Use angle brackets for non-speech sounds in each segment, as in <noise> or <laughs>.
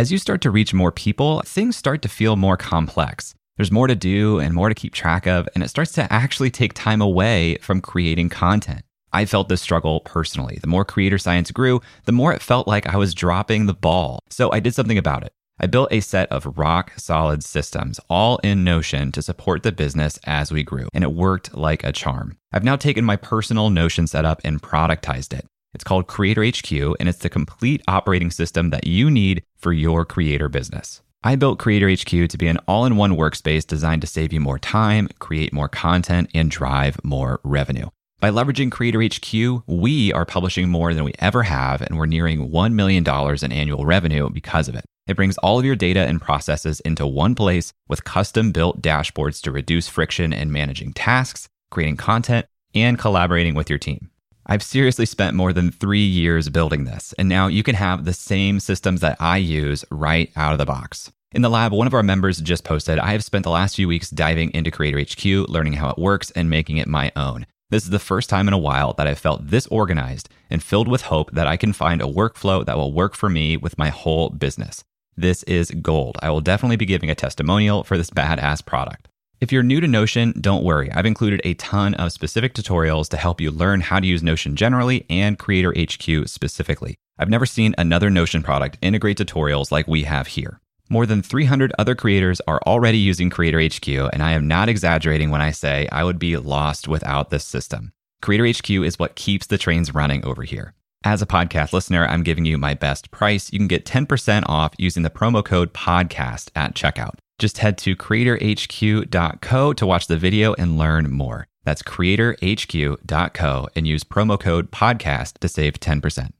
As you start to reach more people, things start to feel more complex. There's more to do and more to keep track of, and it starts to actually take time away from creating content. I felt this struggle personally. The more creator science grew, the more it felt like I was dropping the ball. So I did something about it. I built a set of rock solid systems, all in Notion, to support the business as we grew, and it worked like a charm. I've now taken my personal Notion setup and productized it. It's called Creator HQ, and it's the complete operating system that you need for your creator business. I built Creator HQ to be an all in one workspace designed to save you more time, create more content, and drive more revenue. By leveraging Creator HQ, we are publishing more than we ever have, and we're nearing $1 million in annual revenue because of it. It brings all of your data and processes into one place with custom built dashboards to reduce friction in managing tasks, creating content, and collaborating with your team. I've seriously spent more than three years building this, and now you can have the same systems that I use right out of the box. In the lab, one of our members just posted I have spent the last few weeks diving into Creator HQ, learning how it works, and making it my own. This is the first time in a while that I've felt this organized and filled with hope that I can find a workflow that will work for me with my whole business. This is gold. I will definitely be giving a testimonial for this badass product. If you're new to Notion, don't worry. I've included a ton of specific tutorials to help you learn how to use Notion generally and Creator HQ specifically. I've never seen another Notion product integrate tutorials like we have here. More than 300 other creators are already using Creator HQ, and I am not exaggerating when I say I would be lost without this system. Creator HQ is what keeps the trains running over here. As a podcast listener, I'm giving you my best price. You can get 10% off using the promo code podcast at checkout. Just head to creatorhq.co to watch the video and learn more. That's creatorhq.co and use promo code podcast to save 10%.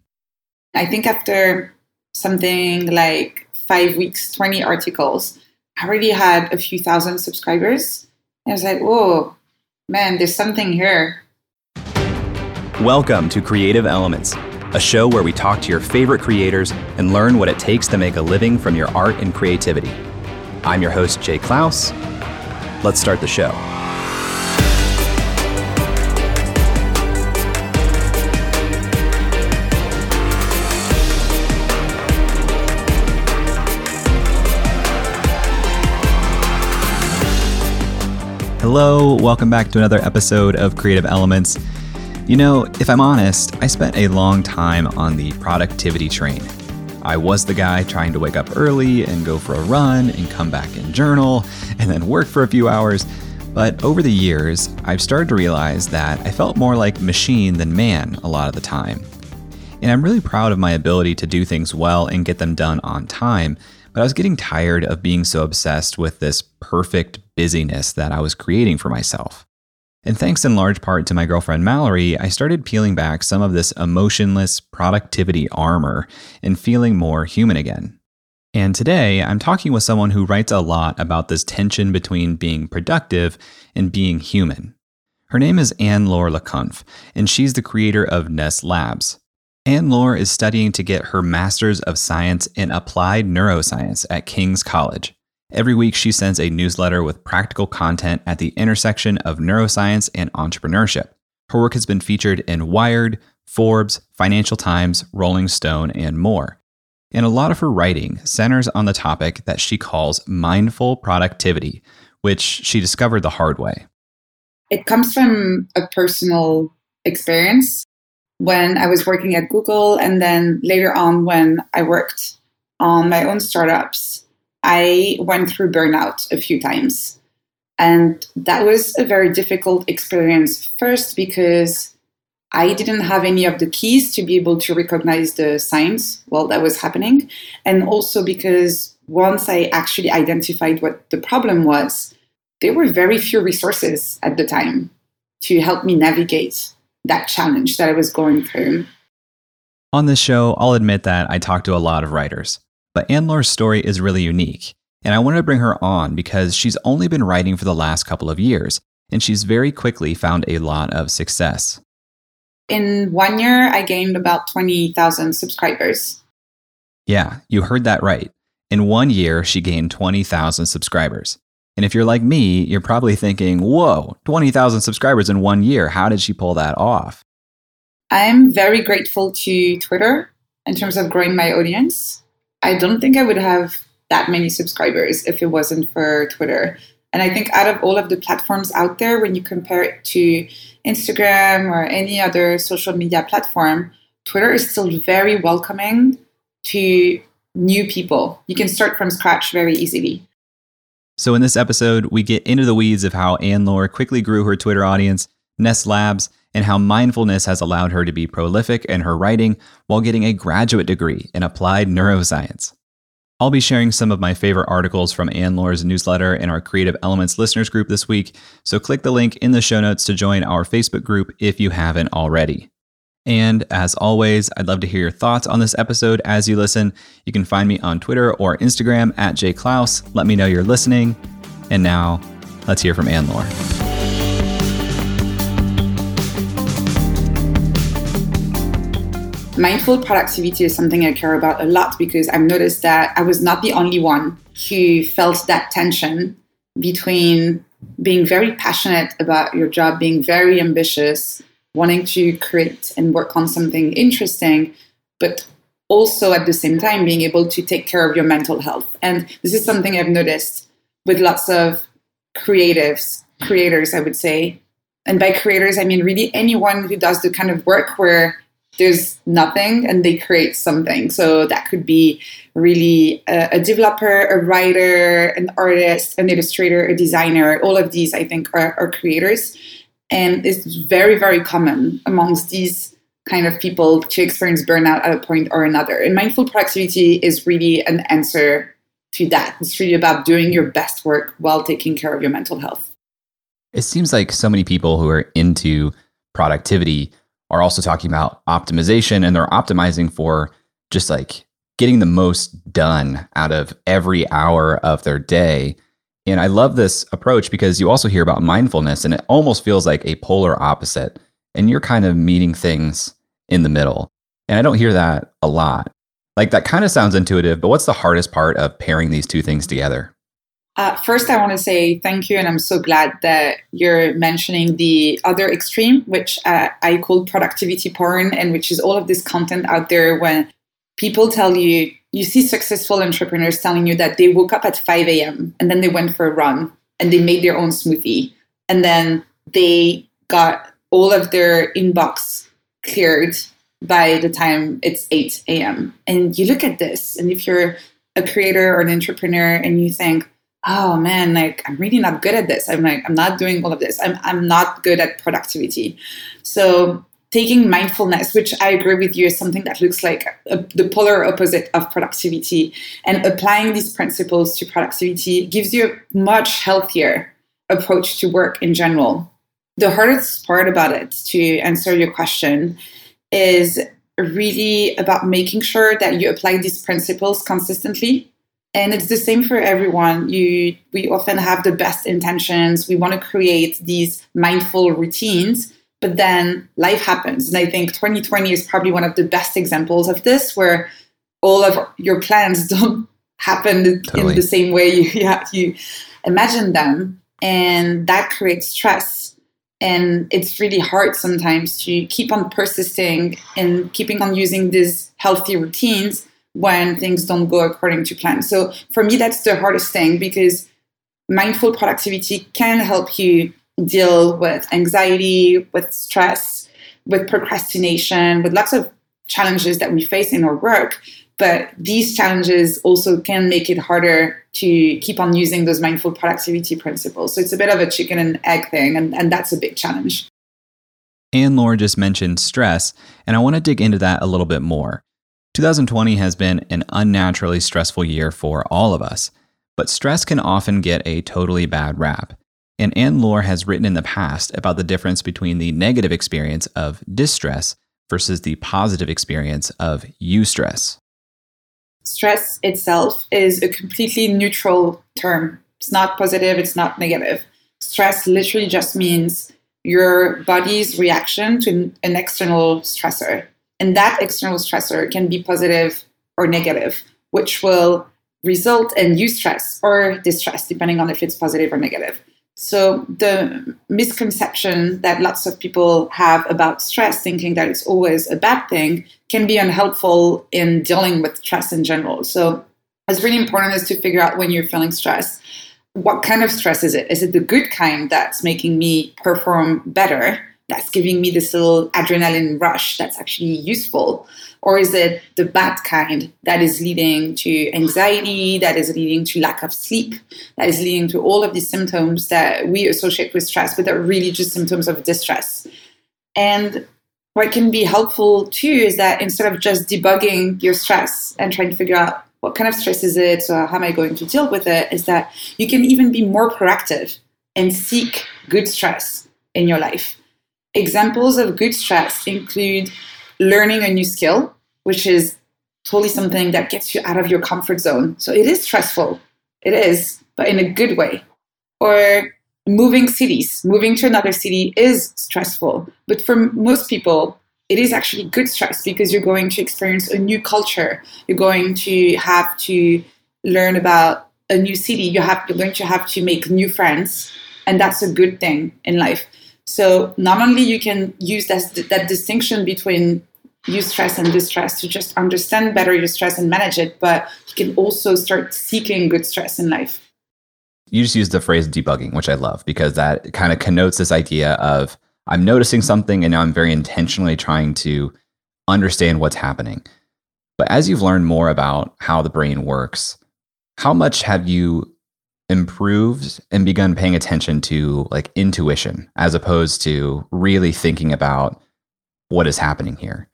I think after something like five weeks, 20 articles, I already had a few thousand subscribers. I was like, whoa, man, there's something here. Welcome to Creative Elements, a show where we talk to your favorite creators and learn what it takes to make a living from your art and creativity. I'm your host, Jay Clouse. Let's start the show. Hello, welcome back to another episode of Creative Elements. You know, if I'm honest, I spent a long time on the productivity train. I was the guy trying to wake up early and go for a run and come back and journal and then work for a few hours. But over the years, I've started to realize that I felt more like machine than man a lot of the time. And I'm really proud of my ability to do things well and get them done on time. But I was getting tired of being so obsessed with this perfect busyness that I was creating for myself. And thanks in large part to my girlfriend Mallory, I started peeling back some of this emotionless productivity armor and feeling more human again. And today, I'm talking with someone who writes a lot about this tension between being productive and being human. Her name is Anne-Laure Le Cunff, and she's the creator of Ness Labs. Anne-Laure is studying to get her Master's of Science in Applied Neuroscience at King's College. Every week, she sends a newsletter with practical content at the intersection of neuroscience and entrepreneurship. Her work has been featured in Wired, Forbes, Financial Times, Rolling Stone, and more. And a lot of her writing centers on the topic that she calls mindful productivity, which she discovered the hard way. It comes from a personal experience when I was working at Google, and then later on when I worked on my own startups I went through burnout a few times. And that was a very difficult experience, first because I didn't have any of the keys to be able to recognize the signs while that was happening. And also because once I actually identified what the problem was, there were very few resources at the time to help me navigate that challenge that I was going through. On this show, I'll admit that I talk to a lot of writers. But Anne-Laure's story is really unique, and I wanted to bring her on because she's only been writing for the last couple of years, and she's very quickly found a lot of success. In one year, I gained about 20,000 subscribers. Yeah, you heard that right. In one year, she gained 20,000 subscribers. And if you're like me, you're probably thinking, whoa, 20,000 subscribers in one year. How did she pull that off? I'm very grateful to Twitter in terms of growing my audience I don't think I would have that many subscribers if it wasn't for Twitter. And I think out of all of the platforms out there, when you compare it to Instagram or any other social media platform, Twitter is still very welcoming to new people. You can start from scratch very easily. So, in this episode, we get into the weeds of how Anne-Laure quickly grew her Twitter audience, Ness Labs, and how mindfulness has allowed her to be prolific in her writing while getting a graduate degree in applied neuroscience. I'll be sharing some of my favorite articles from Anne-Laure's newsletter in our Creative Elements listeners group this week, so click the link in the show notes to join our Facebook group if you haven't already. And as always, I'd love to hear your thoughts on this episode as you listen. You can find me on Twitter or Instagram at jclouse. Let me know you're listening. And now, let's hear from Anne-Laure. Mindful productivity is something I care about a lot because I've noticed that I was not the only one who felt that tension between being very passionate about your job, being very ambitious, wanting to create and work on something interesting, but also at the same time being able to take care of your mental health. And this is something I've noticed with lots of creatives, creators, I would say. And by creators, I mean really anyone who does the kind of work where there's nothing and they create something. So that could be really a, a, developer, a writer, an artist, an illustrator, a designer. All of these, I think, are, are creators. And it's very, very common amongst these kind of people to experience burnout at a point or another. And mindful productivity is really an answer to that. It's really about doing your best work while taking care of your mental health. It seems like so many people who are into productivity are also talking about optimization and they're optimizing for just like getting the most done out of every hour of their day. And I love this approach because you also hear about mindfulness and it almost feels like a polar opposite. And you're kind of meeting things in the middle. And I don't hear that a lot. Like that kind of sounds intuitive, but what's the hardest part of pairing these two things together? Uh, first, I want to say thank you, and I'm so glad that you're mentioning the other extreme, which uh, I call productivity porn, and which is all of this content out there when people tell you, you see successful entrepreneurs telling you that they woke up at 5 a.m. and then they went for a run and they made their own smoothie, and then they got all of their inbox cleared by the time it's 8 a.m. And you look at this, and if you're a creator or an entrepreneur and you think, oh man, like I'm really not good at this. I'm like, I'm not doing all of this. I'm, I'm not good at productivity. So taking mindfulness, which I agree with you, is something that looks like a, the polar opposite of productivity, and applying these principles to productivity gives you a much healthier approach to work in general. The hardest part about it, to answer your question, is really about making sure that you apply these principles consistently and it's the same for everyone. You we often have the best intentions. We want to create these mindful routines but then life happens. And i think 2020 is probably one of the best examples of this where all of your plans <laughs> don't happen totally. in the same way you, you, you imagine them. And that creates stress. And it's really hard sometimes to keep on persisting and keeping on using these healthy routines when things don't go according to plan. So for me, that's the hardest thing because mindful productivity can help you deal with anxiety, with stress, with procrastination, with lots of challenges that we face in our work. But these challenges also can make it harder to keep on using those mindful productivity principles. So it's a bit of a chicken and egg thing, and, and that's a big challenge. Anne-Laure just mentioned stress, and I want to dig into that a little bit more. 2020 has been an unnaturally stressful year for all of us, but stress can often get a totally bad rap. And Anne-Laure has written in the past about the difference between the negative experience of distress versus the positive experience of eustress. Stress itself is a completely neutral term. It's not positive, it's not negative. Stress literally just means your body's reaction to an external stressor. And that external stressor can be positive or negative, which will result in eustress or distress, depending on if it's positive or negative. So, the misconception that lots of people have about stress, thinking that it's always a bad thing, can be unhelpful in dealing with stress in general. So, what's really important is to figure out when you're feeling stress. What kind of stress is it? Is it the good kind that's making me perform better? That's giving me this little adrenaline rush that's actually useful? Or is it the bad kind that is leading to anxiety, that is leading to lack of sleep, that is leading to all of these symptoms that we associate with stress, but are really just symptoms of distress? And what can be helpful too is that instead of just debugging your stress and trying to figure out what kind of stress is it, or how am I going to deal with it, is that you can even be more proactive and seek good stress in your life. Examples of good stress include learning a new skill, which is totally something that gets you out of your comfort zone. So it is stressful. It is, but in a good way. Or moving cities, moving to another city is stressful. But for most people, it is actually good stress because you're going to experience a new culture. You're going to have to learn about a new city. You have, you're going to have to make new friends. And that's a good thing in life. So not only you can use that, that distinction between eustress and distress to just understand better your stress and manage it, but you can also start seeking good stress in life. You just used the phrase debugging, which I love because that kind of connotes this idea of I'm noticing something and now I'm very intentionally trying to understand what's happening. But as you've learned more about how the brain works, how much have you improved and begun paying attention to like intuition as opposed to really thinking about what is happening here?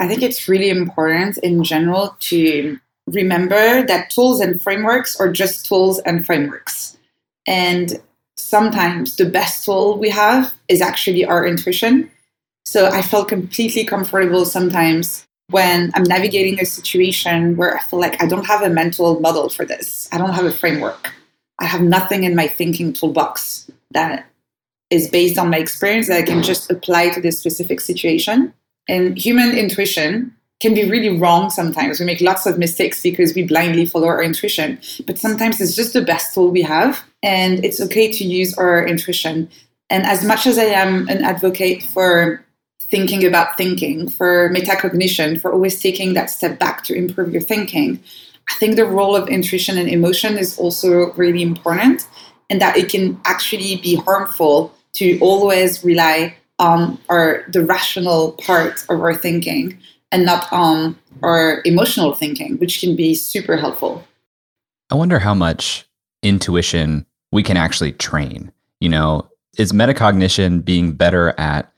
I think it's really important in general to remember that tools and frameworks are just tools and frameworks. And sometimes the best tool we have is actually our intuition. So I feel completely comfortable sometimes when I'm navigating a situation where I feel like I don't have a mental model for this. I don't have a framework. I have nothing in my thinking toolbox that is based on my experience that I can just apply to this specific situation. And human intuition can be really wrong sometimes. We make lots of mistakes because we blindly follow our intuition. But sometimes it's just the best tool we have, and it's okay to use our intuition. And as much as I am an advocate for thinking about thinking, for metacognition, for always taking that step back to improve your thinking, I think the role of intuition and emotion is also really important, and that it can actually be harmful to always rely on our the rational part of our thinking and not on our emotional thinking, which can be super helpful. I wonder how much intuition we can actually train. You know, is metacognition being better at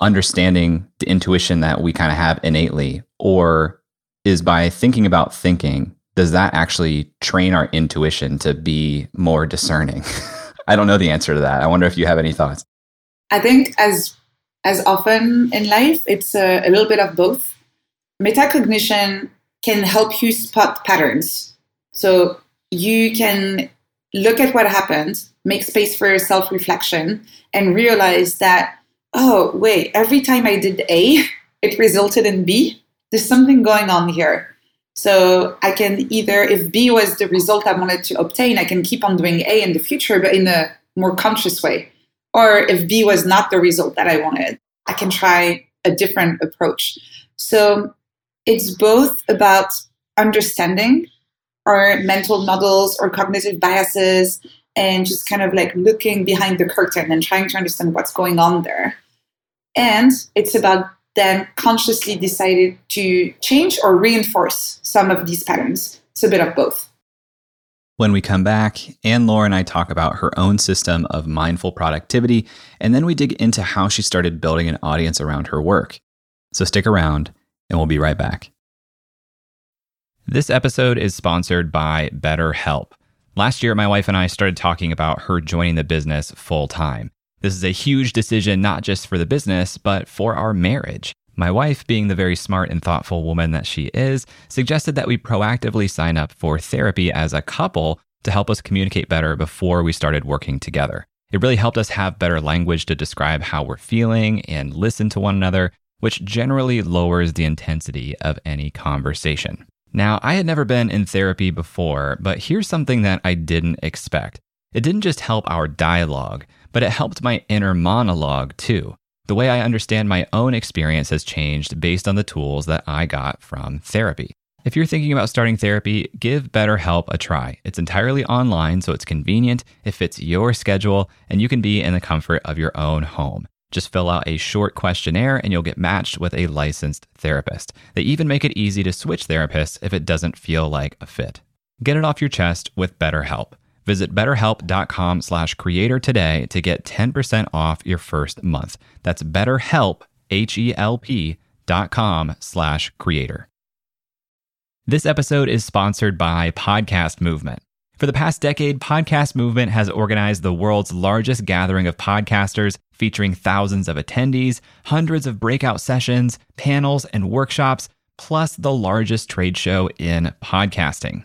understanding the intuition that we kind of have innately, or is by thinking about thinking, does that actually train our intuition to be more discerning? <laughs> I don't know the answer to that. I wonder if you have any thoughts. I think as as often in life, it's a, a little bit of both. Metacognition can help you spot patterns. So you can look at what happened, make space for self reflection, and realize that, oh, wait, every time I did A, <laughs> it resulted in B. There's something going on here. So I can either, if B was the result I wanted to obtain, I can keep on doing A in the future, but in a more conscious way. Or if B was not the result that I wanted, I can try a different approach. So it's both about understanding our mental models or cognitive biases and just kind of like looking behind the curtain and trying to understand what's going on there. And it's about then consciously decided to change or reinforce some of these patterns. It's a bit of both. When we come back, Anne-Laure and I talk about her own system of mindful productivity, and then we dig into how she started building an audience around her work. So stick around, and we'll be right back. This episode is sponsored by BetterHelp. Last year, my wife and I started talking about her joining the business full time. This is a huge decision, not just for the business, but for our marriage. My wife, being the very smart and thoughtful woman that she is, suggested that we proactively sign up for therapy as a couple to help us communicate better before we started working together. It really helped us have better language to describe how we're feeling and listen to one another, which generally lowers the intensity of any conversation. Now, I had never been in therapy before, but here's something that I didn't expect. It didn't just help our dialogue, but it helped my inner monologue too. The way I understand my own experience has changed based on the tools that I got from therapy. If you're thinking about starting therapy, give BetterHelp a try. It's entirely online, so it's convenient, it fits your schedule, and you can be in the comfort of your own home. Just fill out a short questionnaire and you'll get matched with a licensed therapist. They even make it easy to switch therapists if it doesn't feel like a fit. Get it off your chest with BetterHelp. Visit betterhelp.com slash creator today to get 10% off your first month. That's betterhelp, H-E-L-P dot com slash creator. This episode is sponsored by Podcast Movement. For the past decade, Podcast Movement has organized the world's largest gathering of podcasters, featuring thousands of attendees, hundreds of breakout sessions, panels, and workshops, plus the largest trade show in podcasting.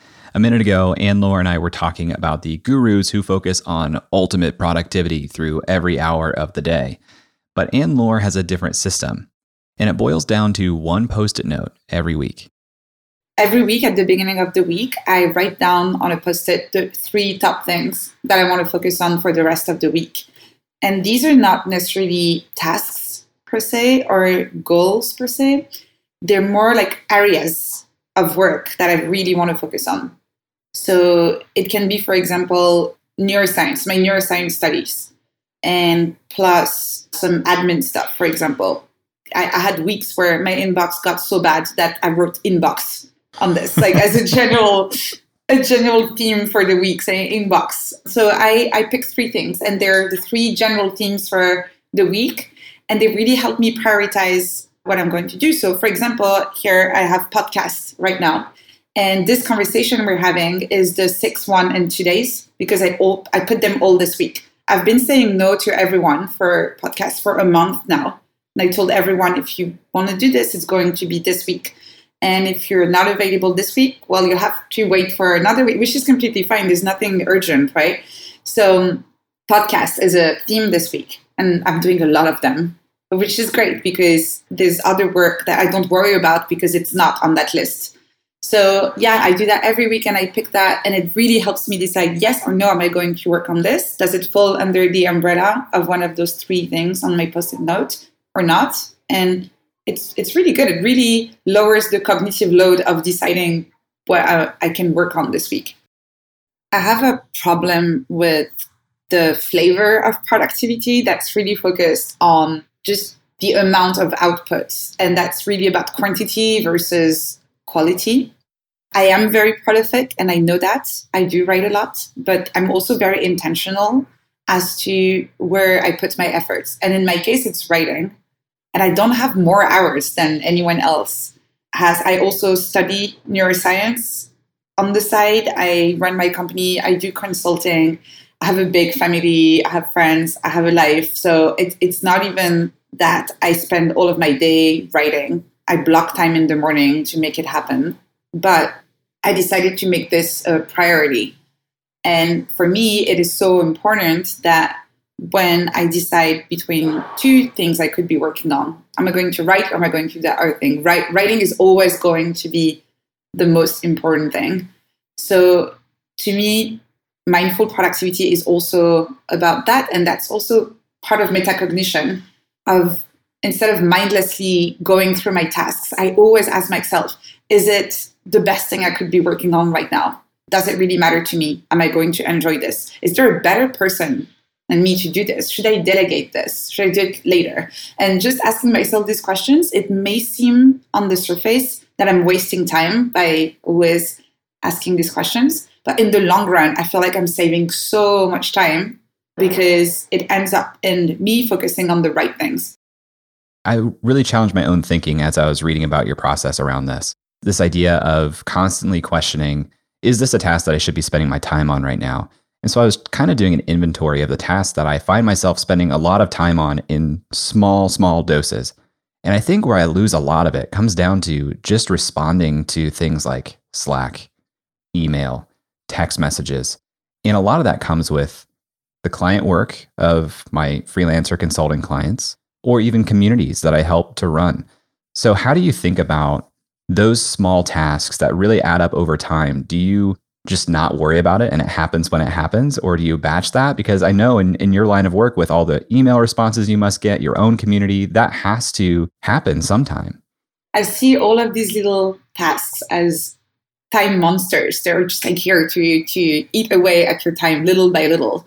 A minute ago, Anne-Laure, and I were talking about the gurus who focus on ultimate productivity through every hour of the day. But Anne-Laure has a different system, and it boils down to one post it note every week every week at the beginning of the week, I write down on a post it the three top things that I want to focus on for the rest of the week. And these are not necessarily tasks per se or goals per se, they're more like areas of work that I really want to focus on. So it can be, for example, neuroscience, my neuroscience studies, and plus some admin stuff, for example. I, I had weeks where my inbox got so bad that I wrote inbox on this, like as a <laughs> general a general theme for the week, say eh, inbox. So I, I picked three things, and they're the three general themes for the week, and they really help me prioritize what I'm going to do. So, for example, here I have podcasts right now, and this conversation we're having is the sixth one in two days because I all, I put them all this week. I've been saying no to everyone for podcasts for a month now. And I told everyone if you want to do this, it's going to be this week. And if you're not available this week, well, you have to wait for another week, which is completely fine. There's nothing urgent, right? So, podcast is a theme this week, and I'm doing a lot of them, which is great because there's other work that I don't worry about because it's not on that list. So, yeah, I do that every week and I pick that, and it really helps me decide yes or no, am I going to work on this? Does it fall under the umbrella of one of those three things on my post it note or not? And it's it's really good. It really lowers the cognitive load of deciding what I, I can work on this week. I have a problem with the flavor of productivity that's really focused on just the amount of outputs, and that's really about quantity versus quality. I am very prolific, and I know that. I do write a lot, but I'm also very intentional as to where I put my efforts. And in my case, it's writing and I don't have more hours than anyone else has. I also study neuroscience on the side. I run my company, I do consulting. I have a big family, I have friends, I have a life. So it, it's not even that I spend all of my day writing. I block time in the morning to make it happen. But I decided to make this a priority. And for me, it is so important that when I decide between two things I could be working on. Am I going to write or am I going to do that other thing? Writing is always going to be the most important thing. So to me, mindful productivity is also about that. And that's also part of metacognition of instead of mindlessly going through my tasks, I always ask myself, is it the best thing I could be working on right now? Does it really matter to me? Am I going to enjoy this? Is there a better person than me to do this? Should I delegate this? Should I do it later? And just asking myself these questions, it may seem on the surface that I'm wasting time by always asking these questions. But in the long run, I feel like I'm saving so much time because it ends up in me focusing on the right things. I really challenged my own thinking as I was reading about your process around this. This idea of constantly questioning is this a task that I should be spending my time on right now? And so I was kind of doing an inventory of the tasks that I find myself spending a lot of time on in small, small doses. And I think where I lose a lot of it comes down to just responding to things like Slack, email, text messages. And a lot of that comes with the client work of my freelancer consulting clients or even communities that I help to run. So, how do you think about those small tasks that really add up over time? Do you just not worry about it and it happens when it happens? Or do you batch that? Because I know in, in your line of work with all the email responses you must get, your own community, that has to happen sometime. I see all of these little tasks as time monsters. They're just like here to to eat away at your time little by little.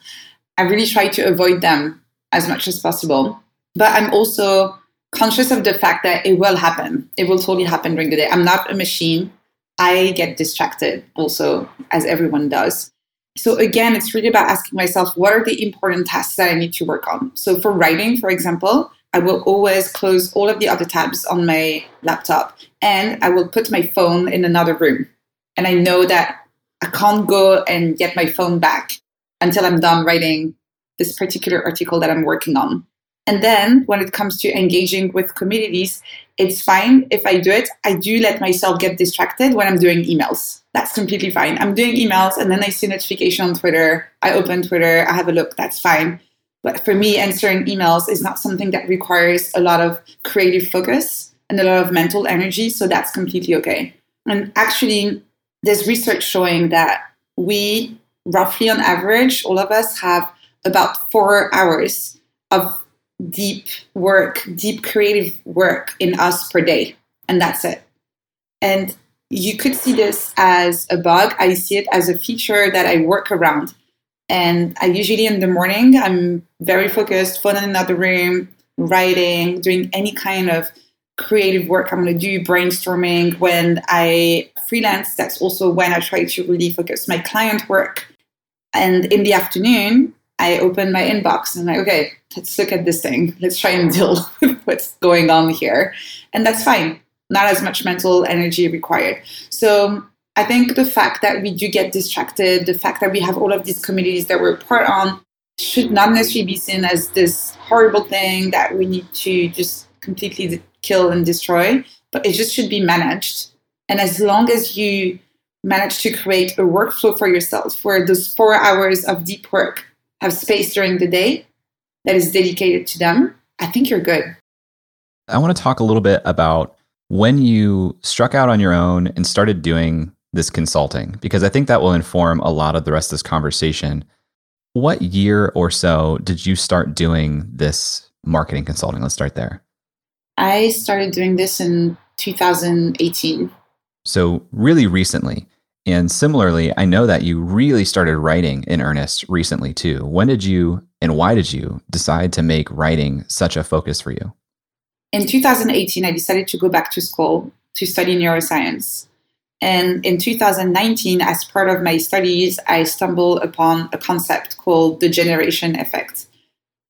I really try to avoid them as much as possible. But I'm also conscious of the fact that it will happen. It will totally happen during the day. I'm not a machine. I get distracted also, as everyone does. So again, it's really about asking myself, what are the important tasks that I need to work on? So for writing, for example, I will always close all of the other tabs on my laptop and I will put my phone in another room. And I know that I can't go and get my phone back until I'm done writing this particular article that I'm working on. And then when it comes to engaging with communities, it's fine if I do it. I do let myself get distracted when I'm doing emails. That's completely fine. I'm doing emails and then I see notification on Twitter. I open Twitter, I have a look, that's fine. But for me, answering emails is not something that requires a lot of creative focus and a lot of mental energy. So that's completely okay. And actually, there's research showing that we, roughly on average, all of us have about four hours of deep work, deep creative work in us per day. And that's it. And you could see this as a bug. I see it as a feature that I work around. And I usually in the morning, I'm very focused, phone in another room, writing, doing any kind of creative work I'm going to do, brainstorming. When I freelance, that's also when I try to really focus my client work. And in the afternoon, I open my inbox and I'm like, okay, let's look at this thing. Let's try and <laughs> deal with what's going on here. And that's fine. Not as much mental energy required. So I think the fact that we do get distracted, the fact that we have all of these communities that we're part on, should not necessarily be seen as this horrible thing that we need to just completely kill and destroy, but it just should be managed. And as long as you manage to create a workflow for yourself where those four hours of deep work have space during the day that is dedicated to them, I think you're good. I want to talk a little bit about when you struck out on your own and started doing this consulting, because I think that will inform a lot of the rest of this conversation. What year or so did you start doing this marketing consulting? Let's start there. I started doing this in 2018. So, really recently. And similarly, I know that you really started writing in earnest recently too. When did you and why did you decide to make writing such a focus for you? In 2018, I decided to go back to school to study neuroscience. And in 2019, as part of my studies, I stumbled upon a concept called the generation effect.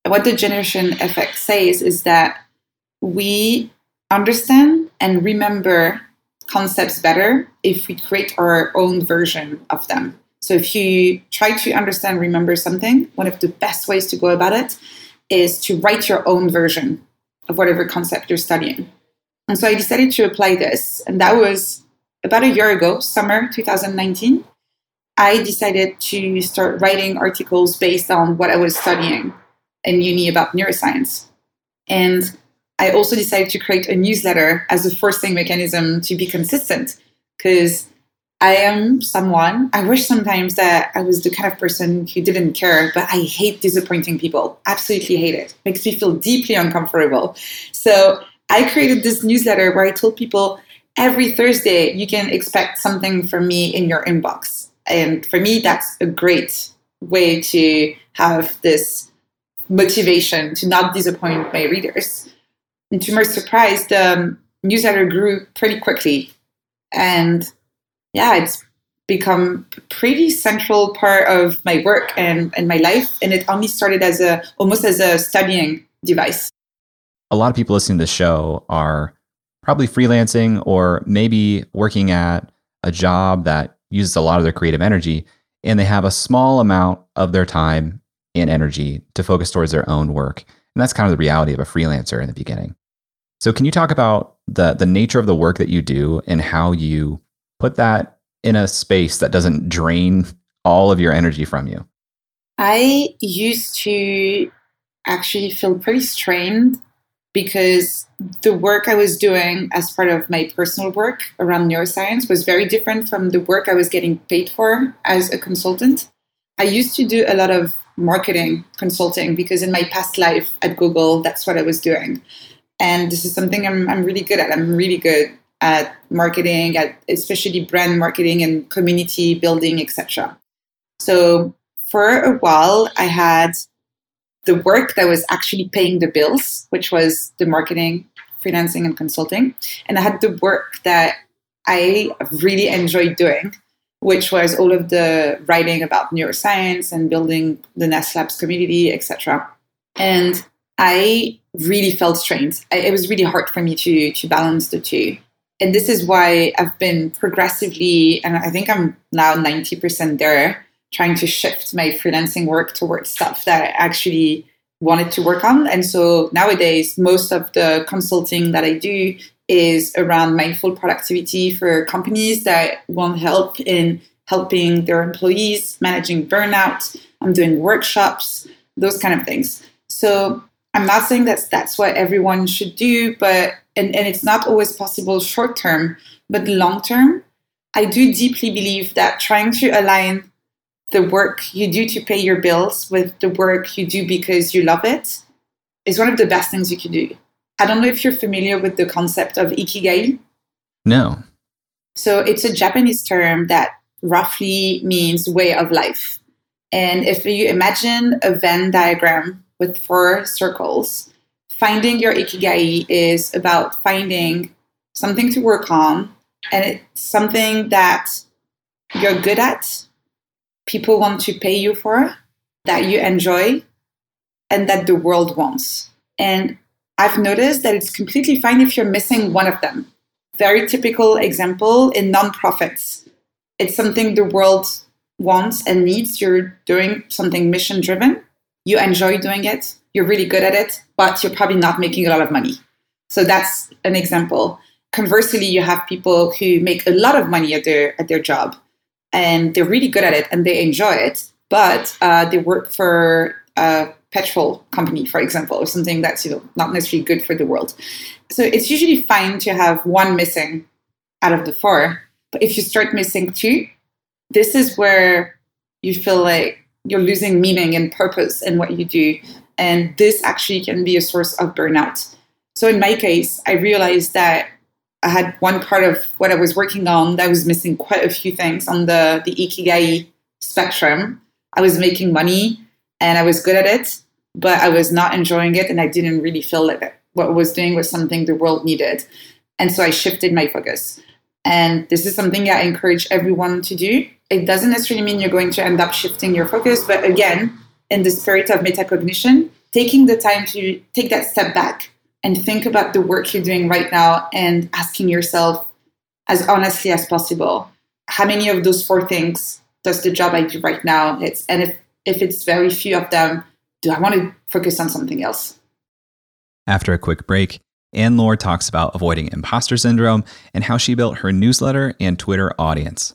What the generation effect says is that we understand and remember concepts better if we create our own version of them. So if you try to understand, remember something, one of the best ways to go about it is to write your own version of whatever concept you're studying. And so I decided to apply this, and that was about a year ago, summer 2019. I decided to start writing articles based on what I was studying in uni about neuroscience. And I also decided to create a newsletter as a forcing mechanism to be consistent because I am someone, I wish sometimes that I was the kind of person who didn't care, but I hate disappointing people. Absolutely hate it. Makes me feel deeply uncomfortable. So I created this newsletter where I told people every Thursday you can expect something from me in your inbox. And for me, that's a great way to have this motivation to not disappoint my readers. And to my surprise, the um, newsletter grew pretty quickly. And yeah, it's become a pretty central part of my work and, and my life. And it only started as a almost as a studying device. A lot of people listening to the show are probably freelancing or maybe working at a job that uses a lot of their creative energy and they have a small amount of their time and energy to focus towards their own work. And that's kind of the reality of a freelancer in the beginning. So can you talk about the the nature of the work that you do and how you put that in a space that doesn't drain all of your energy from you? I used to actually feel pretty strained because the work I was doing as part of my personal work around neuroscience was very different from the work I was getting paid for as a consultant. I used to do a lot of marketing consulting because in my past life at Google, that's what I was doing. And this is something I'm, I'm really good at. I'm really good at marketing, at especially brand marketing and community building, etc. So for a while, I had the work that was actually paying the bills, which was the marketing, freelancing, and consulting. And I had the work that I really enjoyed doing, which was all of the writing about neuroscience and building the Ness Labs community, etc. And I really felt strained. it was really hard for me to to balance the two. And this is why I've been progressively, and I think I'm now 90% there, trying to shift my freelancing work towards stuff that I actually wanted to work on. And so nowadays, most of the consulting that I do is around mindful productivity for companies that want help in helping their employees managing burnout. I'm doing workshops, those kind of things. So I'm not saying that that's what everyone should do, but and, and it's not always possible short term, but long term, I do deeply believe that trying to align the work you do to pay your bills with the work you do because you love it is one of the best things you can do. I don't know if you're familiar with the concept of ikigai. No. So it's a Japanese term that roughly means way of life. And if you imagine a Venn diagram with four circles, finding your ikigai is about finding something to work on and it's something that you're good at people want to pay you for, that you enjoy, and that the world wants. And I've noticed that it's completely fine if you're missing one of them. Very typical example in nonprofits. It's something the world wants and needs. You're doing something mission driven. You enjoy doing it. You're really good at it, but you're probably not making a lot of money. So that's an example. Conversely, you have people who make a lot of money at their at their job and they're really good at it and they enjoy it, but uh, they work for a petrol company, for example, or something that's you know not necessarily good for the world. So it's usually fine to have one missing out of the four, but if you start missing two, this is where you feel like you're losing meaning and purpose in what you do, and this actually can be a source of burnout. So in my case, I realized that I had one part of what I was working on that was missing quite a few things on the, the Ikigai spectrum. I was making money and I was good at it, but I was not enjoying it and I didn't really feel like what I was doing was something the world needed. And so I shifted my focus. And this is something I encourage everyone to do. It doesn't necessarily mean you're going to end up shifting your focus, but again, in the spirit of metacognition, taking the time to take that step back and think about the work you're doing right now and asking yourself as honestly as possible how many of those four things does the job I do right now it's and if if it's very few of them do I want to focus on something else? After a quick break Anne-Laure talks about avoiding imposter syndrome and how she built her newsletter and Twitter audience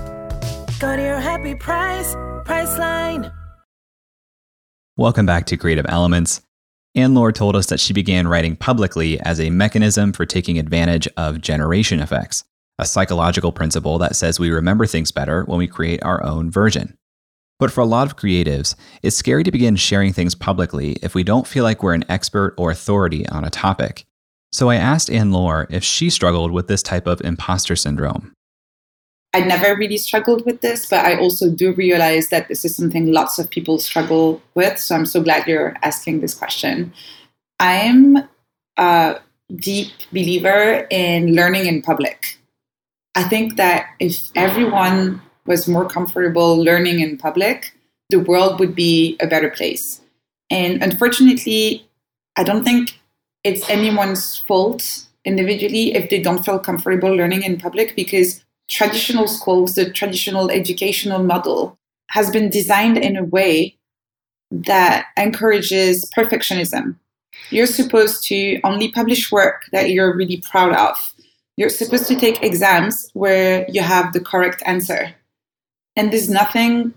Go to your happy price, Priceline. Welcome back to Creative Elements. Anne-Laure told us that she began writing publicly as a mechanism for taking advantage of generation effects, a psychological principle that says we remember things better when we create our own version. But for a lot of creatives, it's scary to begin sharing things publicly if we don't feel like we're an expert or authority on a topic. So I asked Anne-Laure if she struggled with this type of imposter syndrome. I never really struggled with this, but I also do realize that this is something lots of people struggle with. So I'm so glad you're asking this question. I'm a deep believer in learning in public. I think that if everyone was more comfortable learning in public, the world would be a better place. And unfortunately, I don't think it's anyone's fault individually if they don't feel comfortable learning in public because traditional schools, the traditional educational model, has been designed in a way that encourages perfectionism. You're supposed to only publish work that you're really proud of. You're supposed to take exams where you have the correct answer. And there's nothing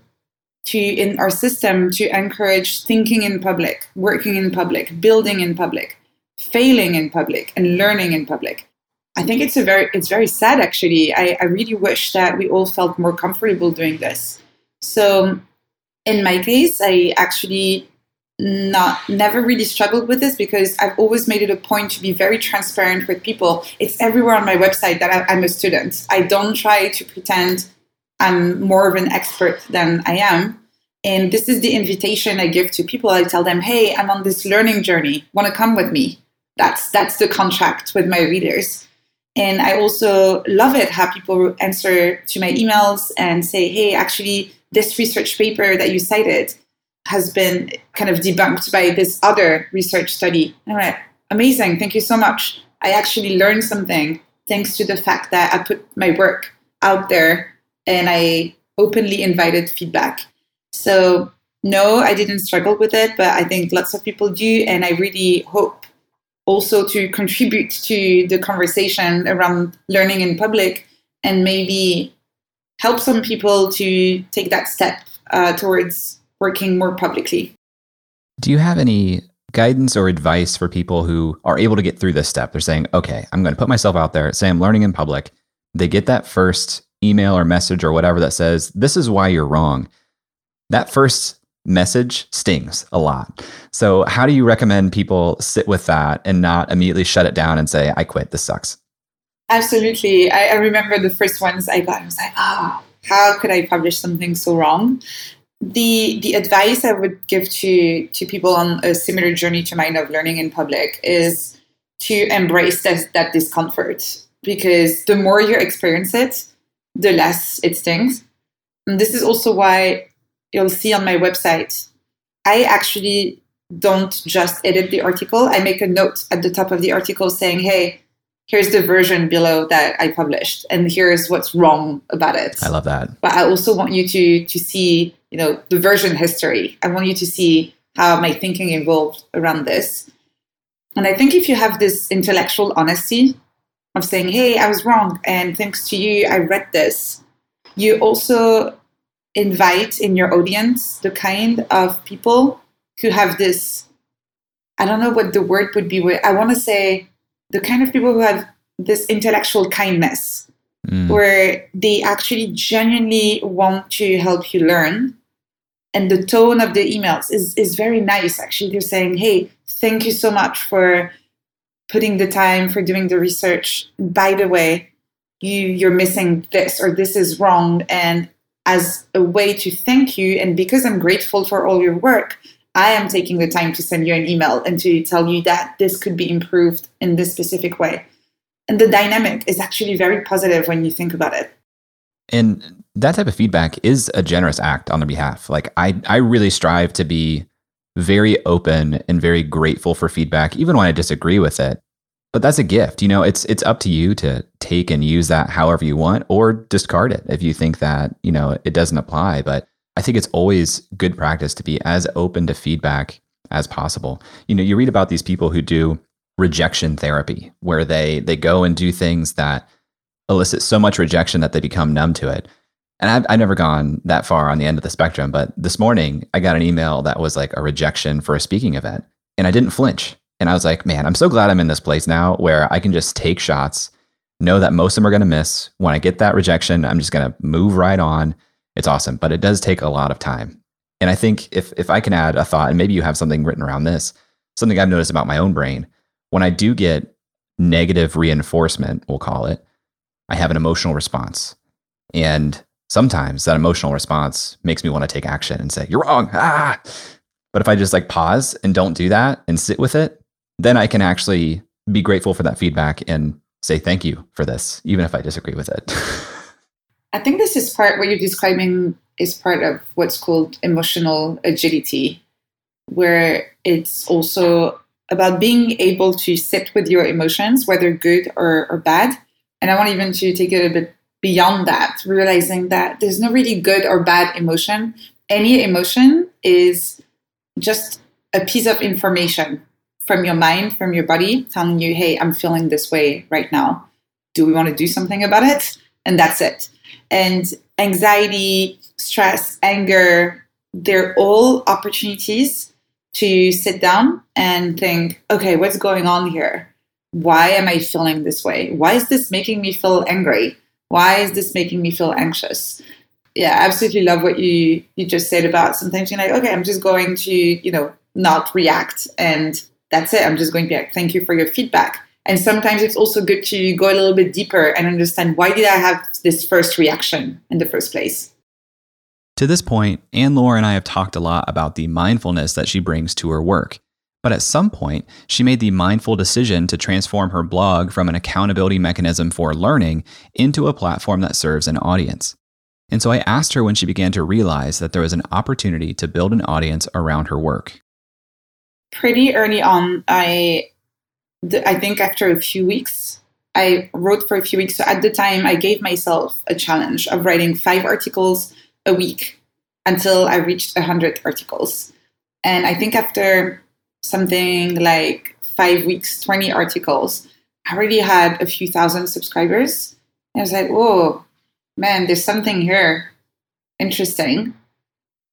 to in our system to encourage thinking in public, working in public, building in public, failing in public, and learning in public. I think it's a very it's very sad actually. I, I really wish that we all felt more comfortable doing this. So in my case, I actually not never really struggled with this because I've always made it a point to be very transparent with people. It's everywhere on my website that I, I'm a student. I don't try to pretend I'm more of an expert than I am. And this is the invitation I give to people. I tell them, "Hey, I'm on this learning journey. Want to come with me?" That's that's the contract with my readers. And I also love it how people answer to my emails and say, hey, actually, this research paper that you cited has been kind of debunked by this other research study. Amazing, thank you so much. I actually learned something thanks to the fact that I put my work out there and I openly invited feedback. So, no, I didn't struggle with it, but I think lots of people do. And I really hope also to contribute to the conversation around learning in public and maybe help some people to take that step uh, towards working more publicly. Do you have any guidance or advice for people who are able to get through this step? They're saying, okay, I'm going to put myself out there, say I'm learning in public. They get that first email or message or whatever that says, this is why you're wrong. That first message stings a lot. So, how do you recommend people sit with that and not immediately shut it down and say, I quit, this sucks? Absolutely. I, I remember the first ones I got, I was like, oh, how could I publish something so wrong? The, the advice I would give to, to people on a similar journey to mine of learning in public is to embrace that, that discomfort because the more you experience it, the less it stings. And this is also why you'll see on my website, I actually don't just edit the article. I make a note at the top of the article saying, hey, here's the version below that I published, and here's what's wrong about it. I love that. But I also want you to to see, you know, the version history. I want you to see how my thinking evolved around this. And I think if you have this intellectual honesty of saying, hey, I was wrong, and thanks to you, I read this, you also invite in your audience the kind of people who have this i don't know what the word would be i want to say the kind of people who have this intellectual kindness mm. where they actually genuinely want to help you learn. And the tone of the emails is, is very nice actually. They're saying hey thank you so much for putting the time for doing the research. By the way you you're missing this or this is wrong and as a way to thank you. And because I'm grateful for all your work, I am taking the time to send you an email and to tell you that this could be improved in this specific way. And the dynamic is actually very positive when you think about it. And that type of feedback is a generous act on their behalf. Like I, I really strive to be very open and very grateful for feedback, even when I disagree with it. But that's a gift. You know, it's it's up to you to take and use that however you want or discard it if you think that, you know, it doesn't apply. But I think it's always good practice to be as open to feedback as possible. You know, you read about these people who do rejection therapy where they they go and do things that elicit so much rejection that they become numb to it. And I've, I've never gone that far on the end of the spectrum, but this morning I got an email that was like a rejection for a speaking event, and I didn't flinch. And I was like, man, I'm so glad I'm in this place now where I can just take shots, know that most of them are going to miss. When I get that rejection, I'm just going to move right on. It's awesome, but it does take a lot of time. And I think if if I can add a thought, and maybe you have something written around this, something I've noticed about my own brain, when I do get negative reinforcement, we'll call it, I have an emotional response. And sometimes that emotional response makes me want to take action and say, You're wrong. Ah. But if I just like pause and don't do that and sit with it, then I can actually be grateful for that feedback and say thank you for this, even if I disagree with it. I think this is part what you're describing is part of what's called emotional agility, where it's also about being able to sit with your emotions, whether good or, or bad. And I want even to take it a bit beyond that, realizing that there's no really good or bad emotion. Any emotion is just a piece of information from your mind, from your body, telling you, hey, I'm feeling this way right now. Do we want to do something about it? And that's it. And anxiety, stress, anger, they're all opportunities to sit down and think, okay, what's going on here? Why am I feeling this way? Why is this making me feel angry? Why is this making me feel anxious? Yeah, I absolutely love what you you just said about sometimes you're like, okay, I'm just going to, you know, not react and that's it. I'm just going to thank you for your feedback. And sometimes it's also good to go a little bit deeper and understand why did I have this first reaction in the first place? To this point, Anne-Laure and I have talked a lot about the mindfulness that she brings to her work. But at some point, she made the mindful decision to transform her blog from an accountability mechanism for learning into a platform that serves an audience. And so I asked her when she began to realize that there was an opportunity to build an audience around her work. Pretty early on, I I think after a few weeks, I wrote for a few weeks. So at the time, I gave myself a challenge of writing five articles a week until I reached 100 articles. And I think after something like five weeks, 20 articles, I already had a few thousand subscribers. And I was like, whoa, man, there's something here interesting.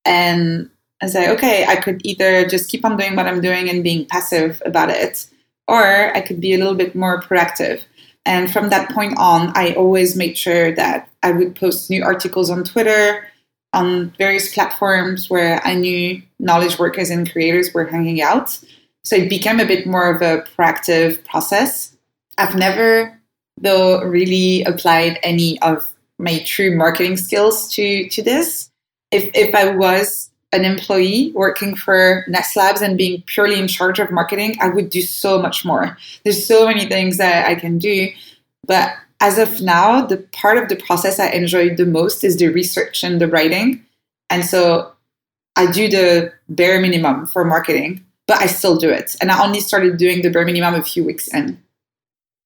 And Was like, okay, I could either just keep on doing what I'm doing and being passive about it, or I could be a little bit more proactive. And from that point on, I always made sure that I would post new articles on Twitter, on various platforms where I knew knowledge workers and creators were hanging out. So it became a bit more of a proactive process. I've never, though, really applied any of my true marketing skills to, to this. If, if I was an employee working for Ness Labs and being purely in charge of marketing, I would do so much more. There's so many things that I can do. But as of now, the part of the process I enjoy the most is the research and the writing. And so I do the bare minimum for marketing, but I still do it. And I only started doing the bare minimum a few weeks in.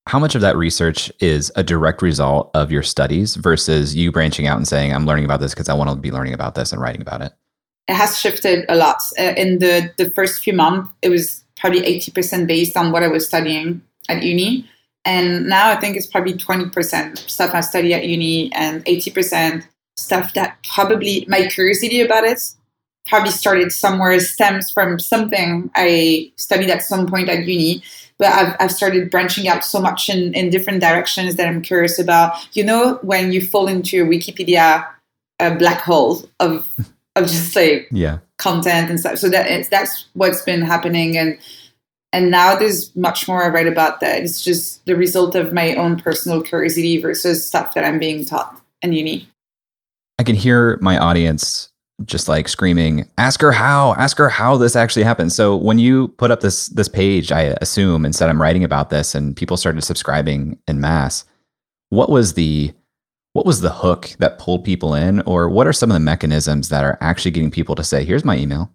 How much of that research is a direct result of your studies versus you branching out and saying, I'm learning about this because I want to be learning about this and writing about it? It has shifted a lot. Uh, in the, the first few months, it was probably 80% based on what I was studying at uni. And now I think it's probably 20% stuff I study at uni and 80% stuff that probably my curiosity about it probably started somewhere, stems from something I studied at some point at uni. But I've, I've started branching out so much in, in different directions that I'm curious about. You know, when you fall into a Wikipedia a black hole of of just like yeah content and stuff. So that it's that's what's been happening and and now there's much more I write about that. It's just the result of my own personal curiosity versus stuff that I'm being taught in uni. I can hear my audience just like screaming, ask her how, ask her how this actually happened. So when you put up this this page, I assume, and said I'm writing about this and people started subscribing in mass, what was the what was the hook that pulled people in or what are some of the mechanisms that are actually getting people to say here's my email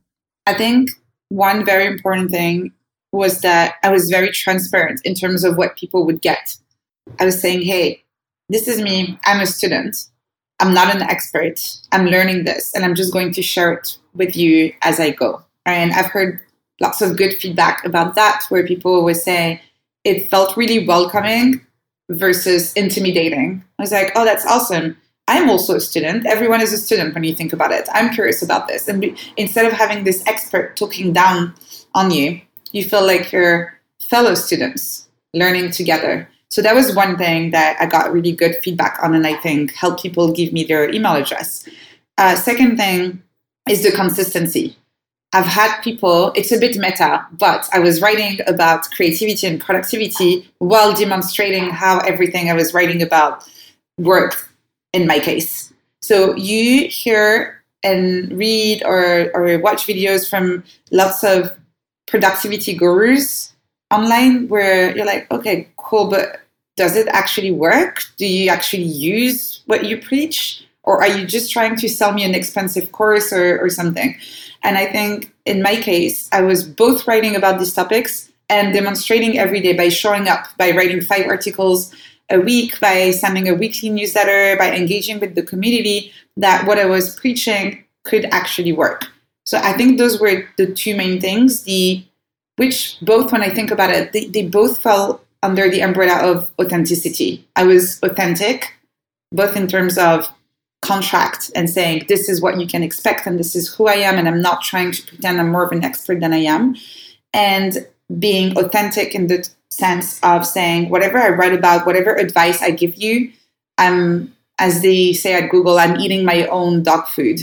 i think one very important thing was that I was very transparent in terms of what people would get. I was saying, hey, this is me. I'm a student. I'm not an expert. I'm learning this and I'm just going to share it with you as I go. And I've heard lots of good feedback about that where people would say it felt really welcoming versus intimidating. I was like, oh, that's awesome. I'm also a student. Everyone is a student when you think about it. I'm curious about this. And instead of having this expert talking down on you, you feel like you're fellow students learning together. So that was one thing that I got really good feedback on, and I think helped people give me their email address. Uh, second thing is the consistency. I've had people, it's a bit meta, but I was writing about creativity and productivity while demonstrating how everything I was writing about worked in my case. So you hear and read or, or watch videos from lots of productivity gurus online where you're like, okay, cool, but does it actually work? Do you actually use what you preach? Or are you just trying to sell me an expensive course or, or something? And I think in my case, I was both writing about these topics and demonstrating every day by showing up, by writing five articles a week, by sending a weekly newsletter, by engaging with the community, that what I was preaching could actually work. So I think those were the two main things, the which both when I think about it, they, they both fell under the umbrella of authenticity. I was authentic, both in terms of contract and saying this is what you can expect and this is who I am and I'm not trying to pretend I'm more of an expert than I am. And being authentic in the sense of saying whatever I write about whatever advice I give you I'm as they say at Google I'm eating my own dog food.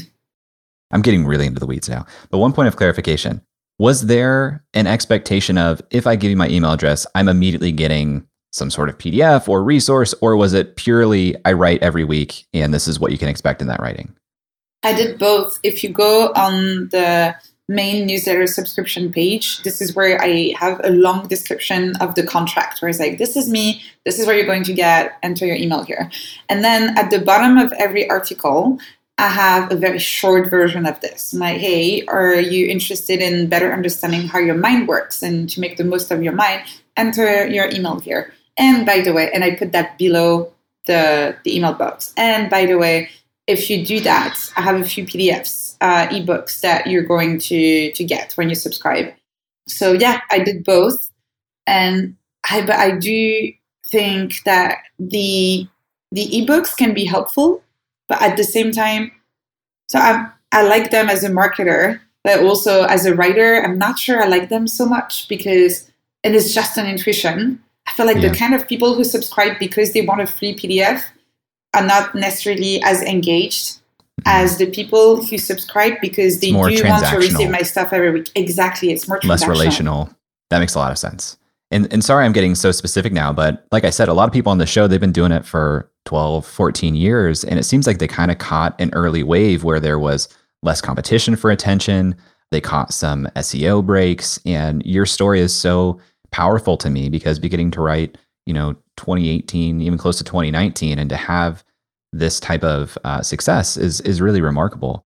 I'm getting really into the weeds now. But one point of clarification was there an expectation of if I give you my email address I'm immediately getting some sort of PDF or resource, or was it purely I write every week and this is what you can expect in that writing? I did both. If you go on the main newsletter subscription page, this is where I have a long description of the contract where it's like, this is me, this is where you're going to get, enter your email here. And then at the bottom of every article, I have a very short version of this. My, hey, are you interested in better understanding how your mind works and to make the most of your mind? Enter your email here. And by the way, and I put that below the, the email box. And by the way, if you do that, I have a few PDFs, uh, ebooks that you're going to to get when you subscribe. So yeah, I did both, and I but I do think that the the ebooks can be helpful, but at the same time, so I I like them as a marketer, but also as a writer, I'm not sure I like them so much because it is just an intuition feel like yeah. the kind of people who subscribe because they want a free PDF are not necessarily as engaged as the people who subscribe because they do want to receive my stuff every week. Exactly. It's more less relational. That makes a lot of sense. And, and sorry, I'm getting so specific now, but like I said, a lot of people on the show, they've been doing it for 12, 14 years. And it seems like they kind of caught an early wave where there was less competition for attention. They caught some SEO breaks. And your story is so powerful to me because beginning to write, you know, 2018, even close to 2019, and to have this type of uh, success is is really remarkable.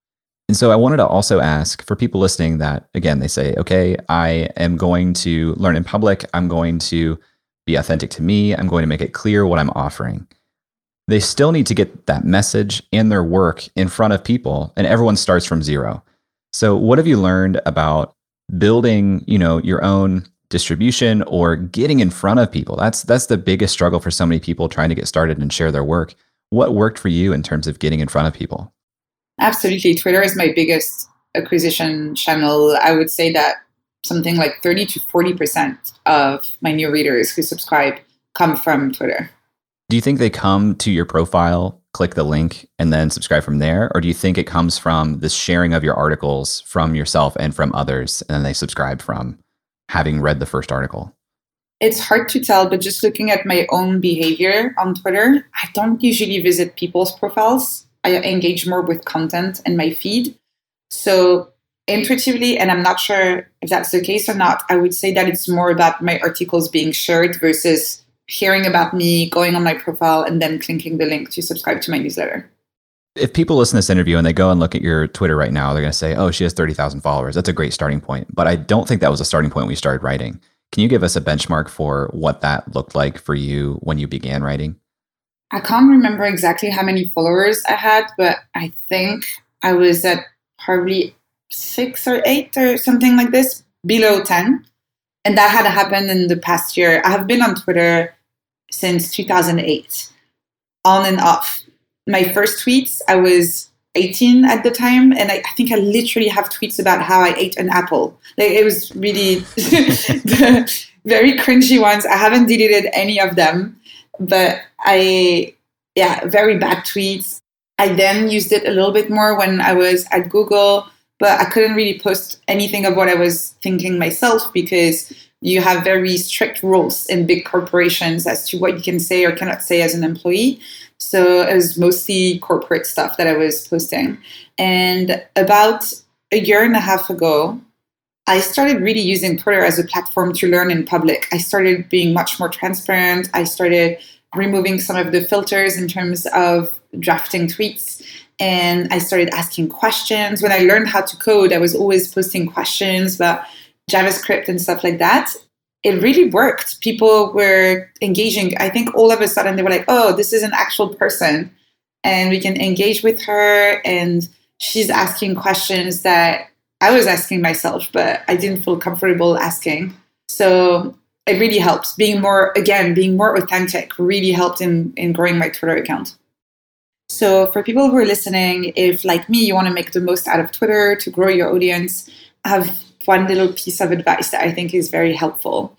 And so I wanted to also ask for people listening that again they say, okay, I am going to learn in public. I'm going to be authentic to me. I'm going to make it clear what I'm offering. They still need to get that message and their work in front of people, and everyone starts from zero. So, what have you learned about building, you know, your own distribution or getting in front of people. That's that's the biggest struggle for so many people trying to get started and share their work. What worked for you in terms of getting in front of people? Absolutely. Twitter is my biggest acquisition channel. I would say that something like 30 to 40% of my new readers who subscribe come from Twitter. Do you think they come to your profile, click the link, and then subscribe from there? Or do you think it comes from the sharing of your articles from yourself and from others, and then they subscribe from having read the first article? It's hard to tell, but just looking at my own behavior on Twitter, I don't usually visit people's profiles. I engage more with content in my feed. So, intuitively, and I'm not sure if that's the case or not, I would say that it's more about my articles being shared versus hearing about me, going on my profile, and then clicking the link to subscribe to my newsletter. If people listen to this interview and they go and look at your Twitter right now, they're going to say, oh, she has 30,000 followers. That's a great starting point. But I don't think that was a starting point we started writing. Can you give us a benchmark for what that looked like for you when you began writing? I can't remember exactly how many followers I had, but I think I was at probably six or eight or something like this, below 10. And that had happened in the past year. I have been on Twitter since 2008, on and off. My first tweets, I was 18 at the time, and I, I, think I literally have tweets about how I ate an apple. Like it was really <laughs> very cringy ones. I haven't deleted any of them, but I, yeah, very bad tweets. I then used it a little bit more when I was at Google, but I couldn't really post anything of what I was thinking myself because you have very strict rules in big corporations as to what you can say or cannot say as an employee. So it was mostly corporate stuff that I was posting. And about a year and a half ago, I started really using Twitter as a platform to learn in public. I started being much more transparent. I started removing some of the filters in terms of drafting tweets. And I started asking questions. When I learned how to code, I was always posting questions about JavaScript and stuff like that it really worked. People were engaging. I think all of a sudden they were like, oh, this is an actual person. And we can engage with her. And she's asking questions that I was asking myself, but I didn't feel comfortable asking. So it really helped. Being more, again, being more authentic really helped in, in growing my Twitter account. So for people who are listening, if like me, you want to make the most out of Twitter to grow your audience, have one little piece of advice that I think is very helpful.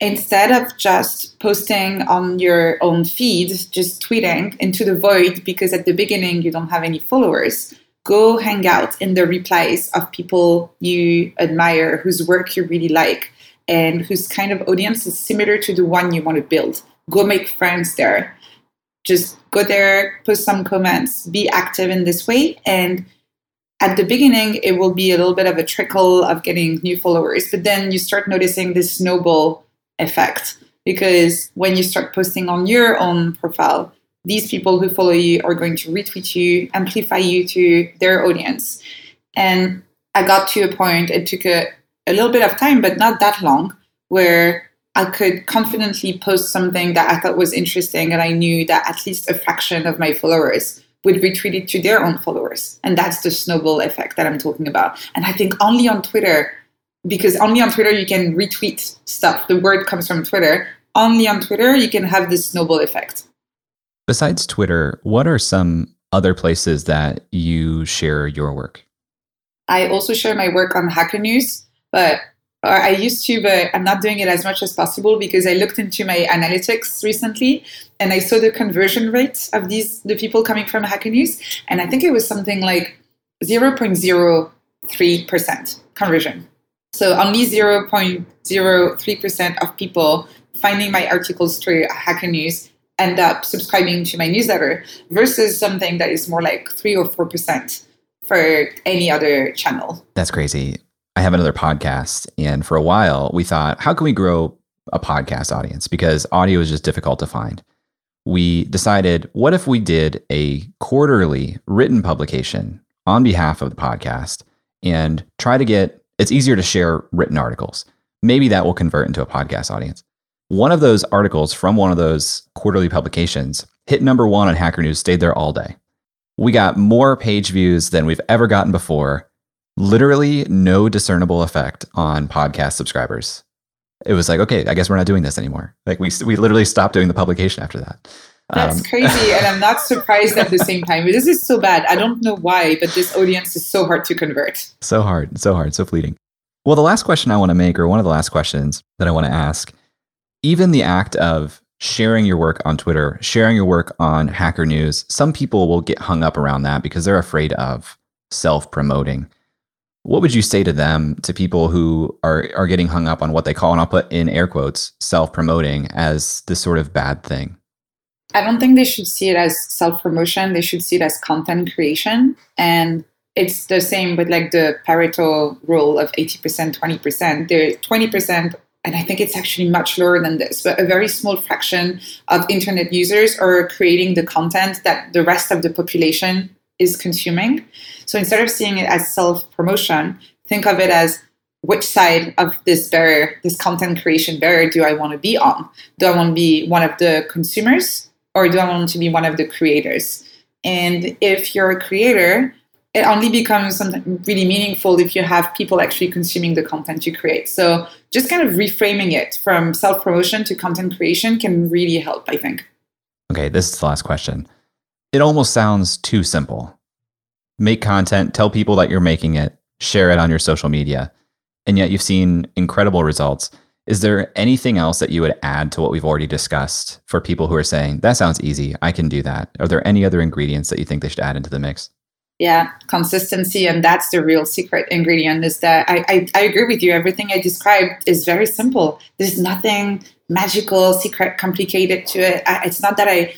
Instead of just posting on your own feed, just tweeting into the void because at the beginning you don't have any followers, go hang out in the replies of people you admire, whose work you really like, and whose kind of audience is similar to the one you want to build. Go make friends there. Just go there, post some comments, be active in this way, and at the beginning, it will be a little bit of a trickle of getting new followers, but then you start noticing this snowball effect because when you start posting on your own profile, these people who follow you are going to retweet you, amplify you to their audience. And I got to a point, it took a, a little bit of time, but not that long, where I could confidently post something that I thought was interesting and I knew that at least a fraction of my followers would retweet it to their own followers. And that's the snowball effect that I'm talking about. And I think only on Twitter, because only on Twitter you can retweet stuff. The word comes from Twitter. Only on Twitter you can have this snowball effect. Besides Twitter, what are some other places that you share your work? I also share my work on Hacker News, but I used to, but I'm not doing it as much as possible because I looked into my analytics recently and I saw the conversion rate of these the people coming from Hacker News, and I think it was something like 0.03% conversion. So only 0.03% of people finding my articles through Hacker News end up subscribing to my newsletter versus something that is more like 3 or 4% for any other channel. That's crazy. I have another podcast. And for a while, we thought, how can we grow a podcast audience? Because audio is just difficult to find. We decided, what if we did a quarterly written publication on behalf of the podcast and try to get it's easier to share written articles. Maybe that will convert into a podcast audience. One of those articles from one of those quarterly publications hit number one on Hacker News, stayed there all day. We got more page views than we've ever gotten before literally no discernible effect on podcast subscribers. It was like, okay, I guess we're not doing this anymore. Like we we literally stopped doing the publication after that. That's um, crazy, and I'm not <laughs> surprised at the same time. This is so bad. I don't know why, but this audience is so hard to convert. So hard, so hard, so fleeting. Well, the last question I want to make, or one of the last questions that I want to ask, even the act of sharing your work on Twitter, sharing your work on Hacker News, some people will get hung up around that because they're afraid of self promoting. What would you say to them, to people who are, are getting hung up on what they call, and I'll put in air quotes, self promoting as this sort of bad thing? I don't think they should see it as self promotion. They should see it as content creation. And it's the same with like the Pareto rule of 80%, 20%. The 20%, and I think it's actually much lower than this, but a very small fraction of internet users are creating the content that the rest of the population is consuming. So instead of seeing it as self promotion, think of it as which side of this barrier, this content creation barrier, do I want to be on? Do I want to be one of the consumers or do I want to be one of the creators? And if you're a creator, it only becomes something really meaningful if you have people actually consuming the content you create. So just kind of reframing it from self promotion to content creation can really help, I think. Okay, this is the last question. It almost sounds too simple. Make content, tell people that you're making it, share it on your social media, and yet you've seen incredible results. Is there anything else that you would add to what we've already discussed for people who are saying, that sounds easy, I can do that? Are there any other ingredients that you think they should add into the mix? Yeah, consistency. And that's the real secret ingredient is that I, I, I agree with you. Everything I described is very simple. There's nothing magical, secret, complicated to it. I, it's not that I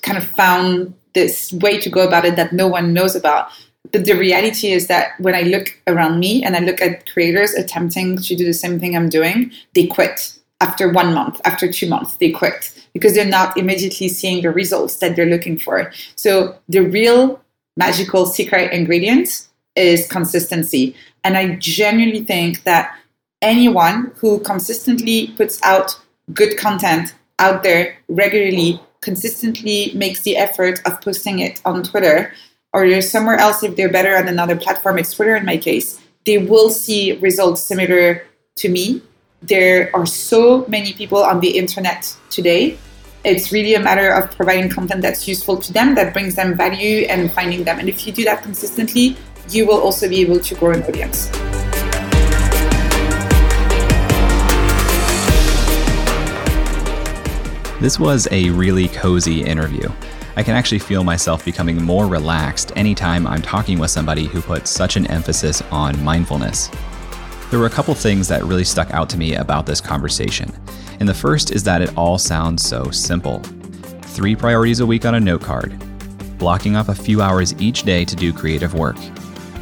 kind of found this way to go about it that no one knows about. But the reality is that when I look around me and I look at creators attempting to do the same thing I'm doing, they quit after one month, after two months, they quit because they're not immediately seeing the results that they're looking for. So the real magical secret ingredient is consistency. And I genuinely think that anyone who consistently puts out good content out there regularly, consistently makes the effort of posting it on Twitter, or somewhere else if they're better on another platform, it's Twitter in my case, they will see results similar to me. There are so many people on the internet today. It's really a matter of providing content that's useful to them, that brings them value, and finding them. And if you do that consistently, you will also be able to grow an audience. This was a really cozy interview. I can actually feel myself becoming more relaxed anytime I'm talking with somebody who puts such an emphasis on mindfulness. There were a couple things that really stuck out to me about this conversation. And the first is that it all sounds so simple three priorities a week on a note card, blocking off a few hours each day to do creative work,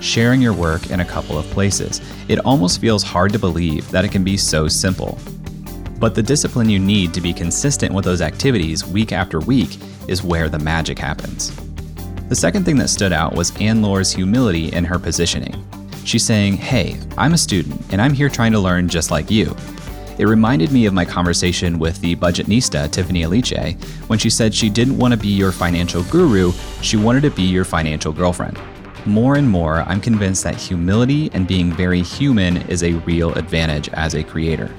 sharing your work in a couple of places. It almost feels hard to believe that it can be so simple. But the discipline you need to be consistent with those activities week after week is where the magic happens. The second thing that stood out was Anne-Laure's humility in her positioning. She's saying, Hey, I'm a student and I'm here trying to learn just like you. It reminded me of my conversation with the budgetnista, Tiffany Aliche, when she said she didn't want to be your financial guru, she wanted to be your financial girlfriend. More and more, I'm convinced that humility and being very human is a real advantage as a creator.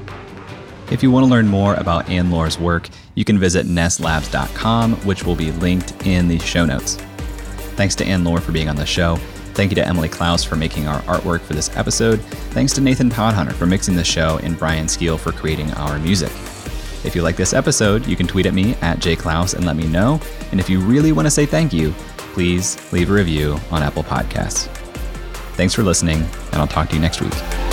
If you want to learn more about Anne-Laure's work, you can visit nesslabs.com, which will be linked in the show notes. Thanks to Anne-Laure for being on the show. Thank you to Emily Clouse for making our artwork for this episode. Thanks to Nathan Podhunter for mixing the show and Brian Skeel for creating our music. If you like this episode, you can tweet at me at jclouse and let me know. And if you really want to say thank you, please leave a review on Apple Podcasts. Thanks for listening, and I'll talk to you next week.